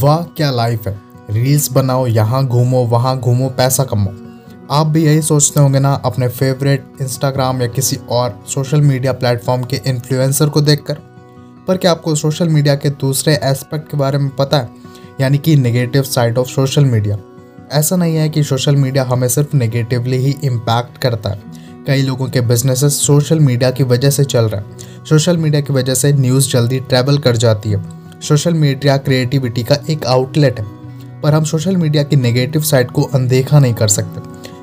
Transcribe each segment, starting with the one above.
वाह, क्या लाइफ है। रील्स बनाओ, यहाँ घूमो, वहाँ घूमो, पैसा कमाओ। आप भी यही सोचते होंगे ना, अपने फेवरेट इंस्टाग्राम या किसी और सोशल मीडिया प्लेटफॉर्म के इन्फ्लुएंसर को देखकर। पर क्या आपको सोशल मीडिया के दूसरे एस्पेक्ट के बारे में पता है? यानी कि negative side of social media ऐसा नहीं है कि सोशल मीडिया हमें सिर्फ़ नेगेटिवली ही इम्पैक्ट करता है। कई लोगों के बिजनेसेस सोशल मीडिया की वजह से चल रहे हैं। सोशल मीडिया की वजह से न्यूज़ जल्दी ट्रैवल कर जाती है। सोशल मीडिया क्रिएटिविटी का एक आउटलेट है, पर हम सोशल मीडिया की नेगेटिव साइड को अनदेखा नहीं कर सकते।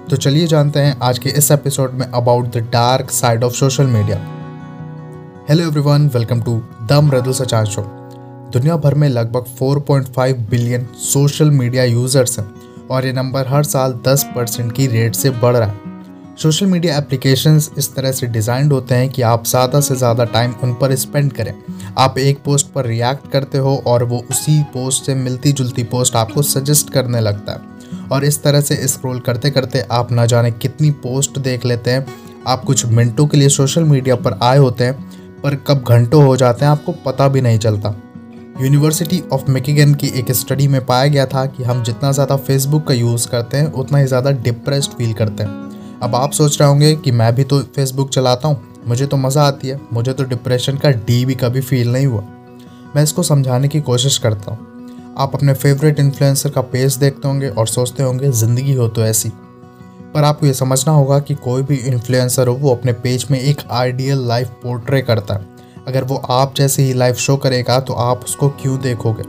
तो चलिए जानते हैं आज के इस एपिसोड में about the dark side of social media hello everyone welcome to the Mridul Sachar show दुनिया भर में लगभग 4.5 बिलियन सोशल मीडिया यूज़र्स हैं, और ये नंबर हर साल 10 परसेंट की रेट से बढ़ रहा है। सोशल मीडिया एप्लीकेशंस इस तरह से डिज़ाइंड होते हैं कि आप ज़्यादा से ज़्यादा टाइम उन पर स्पेंड करें। आप एक पोस्ट पर रिएक्ट करते हो और वो उसी पोस्ट से मिलती जुलती पोस्ट आपको सजेस्ट करने लगता है। और इस तरह से स्क्रॉल करते करते आप ना जाने कितनी पोस्ट देख लेते हैं। आप कुछ मिनटों के लिए सोशल मीडिया पर आए होते हैं, पर कब घंटों हो जाते हैं आपको पता भी नहीं चलता। यूनिवर्सिटी ऑफ़ मिकिगन की एक स्टडी में पाया गया था कि हम जितना ज़्यादा फेसबुक का यूज़ करते हैं, उतना ही ज़्यादा डिप्रेस्ड फील करते हैं। अब आप सोच रहे होंगे कि मैं भी तो फेसबुक चलाता हूँ। मुझे तो मज़ा आती है। मुझे तो डिप्रेशन का डी भी कभी फील नहीं हुआ। मैं इसको समझाने की कोशिश करता हूँ। आप अपने फेवरेट इन्फ्लुएंसर का पेज देखते होंगे और सोचते होंगे, ज़िंदगी हो तो ऐसी। पर आपको ये समझना होगा कि कोई भी इन्फ्लुएंसर हो, वो अपने पेज में एक आइडियल लाइफ पोर्ट्रे करता है। अगर वो आप जैसे ही लाइफ शो करेगा तो आप उसको क्यों देखोगे?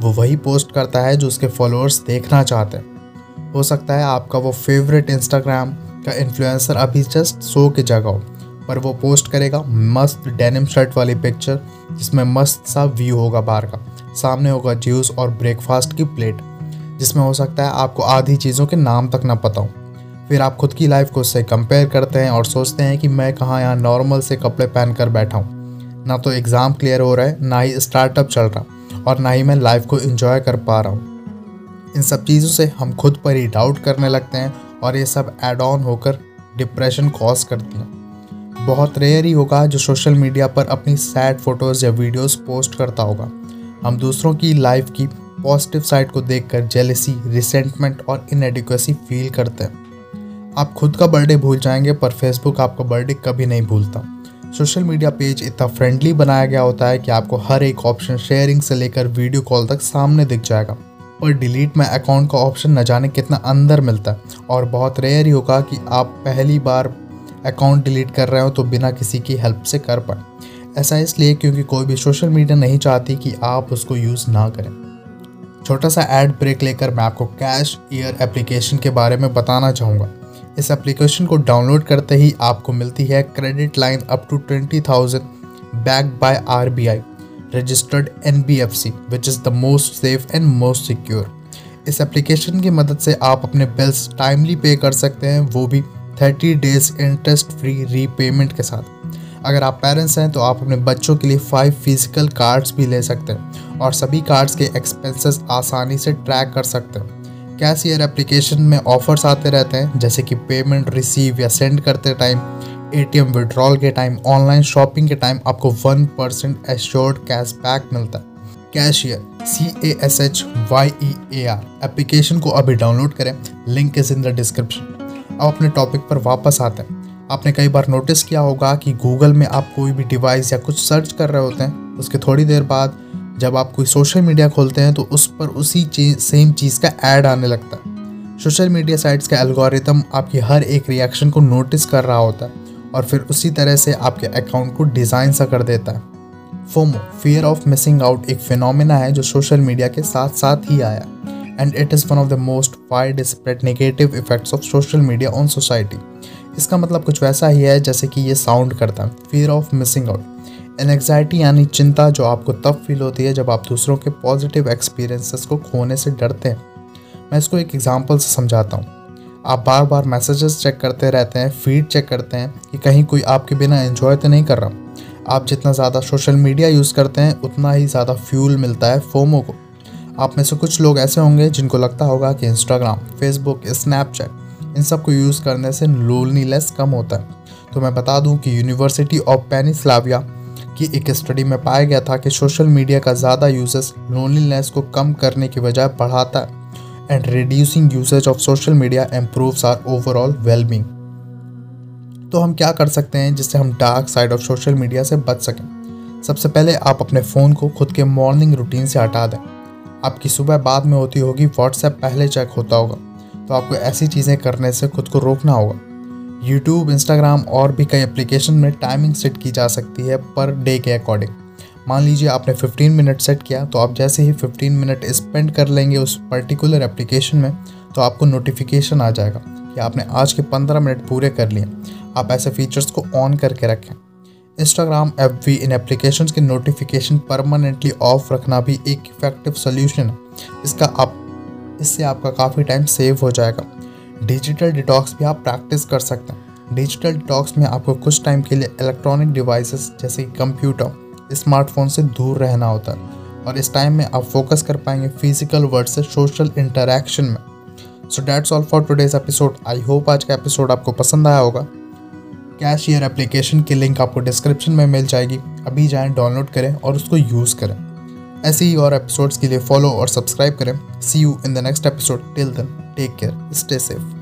वो वही पोस्ट करता है जो उसके फॉलोअर्स देखना चाहते हैं। हो सकता है आपका वो फेवरेट इंस्टाग्राम का इन्फ्लुएंसर अभी जस्ट सो के जगह पर वो पोस्ट करेगा मस्त डेनिम शर्ट वाली पिक्चर जिसमें मस्त सा व्यू होगा बाहर का। सामने होगा जूस और ब्रेकफास्ट की प्लेट जिसमें हो सकता है आपको आधी चीज़ों के नाम तक ना पता हो। फिर आप खुद की लाइफ को उससे कंपेयर करते हैं और सोचते हैं कि मैं कहाँ यहाँ नॉर्मल से कपड़े पहन कर बैठा हूँ। ना तो एग्ज़ाम क्लियर हो रहा है, ना ही स्टार्टअप चल रहा, और ना ही मैं लाइफ को इन्जॉय कर पा रहा हूँ। इन सब चीज़ों से हम खुद पर ही डाउट करने लगते हैं और ये सब एड ऑन होकर डिप्रेशन कॉज करती हैं। बहुत रेयर ही होगा जो सोशल मीडिया पर अपनी सैड फ़ोटोज़ या वीडियोस पोस्ट करता होगा। हम दूसरों की लाइफ की पॉजिटिव साइड को देखकर जेलसी रिसेंटमेंट और इनएडिक्वेसी फील करते हैं। आप खुद का बर्थडे भूल जाएँगे, पर फेसबुक आपका बर्थडे कभी नहीं भूलता। सोशल मीडिया पेज इतना फ्रेंडली बनाया गया होता है कि आपको हर एक ऑप्शन शेयरिंग से लेकर वीडियो कॉल तक सामने दिख जाएगा। पर डिलीट में अकाउंट का ऑप्शन न जाने कितना अंदर मिलता है। और बहुत रेयर ही होगा कि आप पहली बार अकाउंट डिलीट कर रहे हो तो बिना किसी की हेल्प से कर पाए। ऐसा इसलिए क्योंकि कोई भी सोशल मीडिया नहीं चाहती कि आप उसको यूज़ ना करें। छोटा सा एड ब्रेक लेकर मैं आपको कैश ईयर एप्लीकेशन के बारे में बताना चाहूँगा। इस एप्लीकेशन को डाउनलोड करते ही आपको मिलती है credit line up to twenty thousand back by R B I registered N B F C which is the most safe and most secure इस एप्लीकेशन की मदद से आप अपने बिल्स टाइमली पे कर सकते हैं, वो भी thirty days interest free repayment के साथ। अगर आप पेरेंट्स हैं तो आप अपने बच्चों के लिए फाइव फ़िज़िकल कार्ड्स भी ले सकते हैं और सभी कार्ड्स के एक्सपेंसेस आसानी से ट्रैक कर सकते हैं। कैश ईयर एप्लीकेशन में ऑफर्स आते रहते हैं, जैसे कि पेमेंट रिसीव या सेंड करते टाइम एटीएम विड्रॉल के टाइम ऑनलाइन शॉपिंग के टाइम आपको वन परसेंट एश्योर्ड कैशबैक मिलता है। Cashyear C A S H Y E A R application को अभी डाउनलोड करें link is in the description अब अपने टॉपिक पर वापस आते हैं। आपने कई बार नोटिस किया होगा कि गूगल में आप कोई भी डिवाइस या कुछ सर्च कर रहे होते हैं, उसके थोड़ी देर बाद जब आप कोई सोशल मीडिया खोलते हैं तो उस पर उसी चीज़ सेम चीज़ का ऐड आने लगता है। सोशल मीडिया साइट्स का एल्गोरिथम आपकी हर एक रिएक्शन को नोटिस कर रहा होता है। और फिर उसी तरह से आपके अकाउंट को डिज़ाइन सा कर देता है। FOMO fear of missing out एक फिनोमिना है जो सोशल मीडिया के साथ साथ ही आया। And it is one of the most widespread negative effects of social media on society इसका मतलब कुछ वैसा ही है जैसे कि ये साउंड करता है। Fear of missing out anxiety यानी चिंता जो आपको तब फील होती है जब आप दूसरों के पॉजिटिव एक्सपीरियंसेस को खोने से डरते हैं। मैं इसको एक एग्जांपल से समझाता हूँ। आप बार बार मैसेजेस चेक करते रहते हैं फ़ीड चेक करते हैं कि कहीं कोई आपके बिना एंजॉय तो नहीं कर रहा। आप जितना ज़्यादा सोशल मीडिया यूज़ करते हैं, उतना ही ज़्यादा फ्यूल मिलता है फोमो को। आप में से कुछ लोग ऐसे होंगे जिनको लगता होगा कि इंस्टाग्राम फेसबुक स्नैपचैट इन सबको यूज़ करने से लोनलीनेस कम होता है। तो मैं बता दूँ कि यूनिवर्सिटी ऑफ़ पेनिस्लाविया कि एक स्टडी में पाया गया था कि सोशल मीडिया का ज़्यादा यूजेस लोनलीनेस को कम करने की बजाय बढ़ाता है। And reducing usage of social media improves our overall wellbeing तो हम क्या कर सकते हैं जिससे हम dark side of social media से बच सकें? सबसे पहले आप अपने फ़ोन को खुद के मॉर्निंग रूटीन से हटा दें। आपकी सुबह बाद में होती होगी व्हाट्सएप पहले चेक होता होगा। तो आपको ऐसी चीज़ें करने से खुद को रोकना होगा। यूट्यूब इंस्टाग्राम और भी कई एप्लीकेशन में टाइमिंग सेट की जा सकती है पर डे के अकॉर्डिंग मान लीजिए आपने 15 मिनट सेट किया तो आप जैसे ही 15 मिनट स्पेंड कर लेंगे उस पर्टिकुलर एप्लीकेशन में तो आपको नोटिफिकेशन आ जाएगा कि आपने आज के 15 मिनट पूरे कर लिए। आप ऐसे फीचर्स को ऑन करके रखें। इंस्टाग्राम एफ़ वी इन एप्लीकेशन के नोटिफिकेशन परमानेंटली ऑफ़ रखना भी एक इफ़ेक्टिव सोल्यूशन है। इसका आप, इससे आपका काफ़ी टाइम सेव हो जाएगा। डिजिटल डिटॉक्स भी आप प्रैक्टिस कर सकते हैं। डिजिटल डिटॉक्स में आपको कुछ टाइम के लिए इलेक्ट्रॉनिक डिवाइसेस जैसे कंप्यूटर स्मार्टफ़ोन से दूर रहना होता है। और इस टाइम में आप फोकस कर पाएँगे फ़िज़िकल वर्ड से सोशल इंटरेक्शन में। So that's all for today's episode I hope आज का एपिसोड आपको पसंद आया होगा। कैशियर एप्लीकेशन की लिंक आपको डिस्क्रिप्शन में मिल जाएगी। अभी जाएँ डाउनलोड करें और उसको यूज़ करें। ऐसे ही और एपिसोड्स के लिए फॉलो और सब्सक्राइब करें। See you in the next episode till then take care stay safe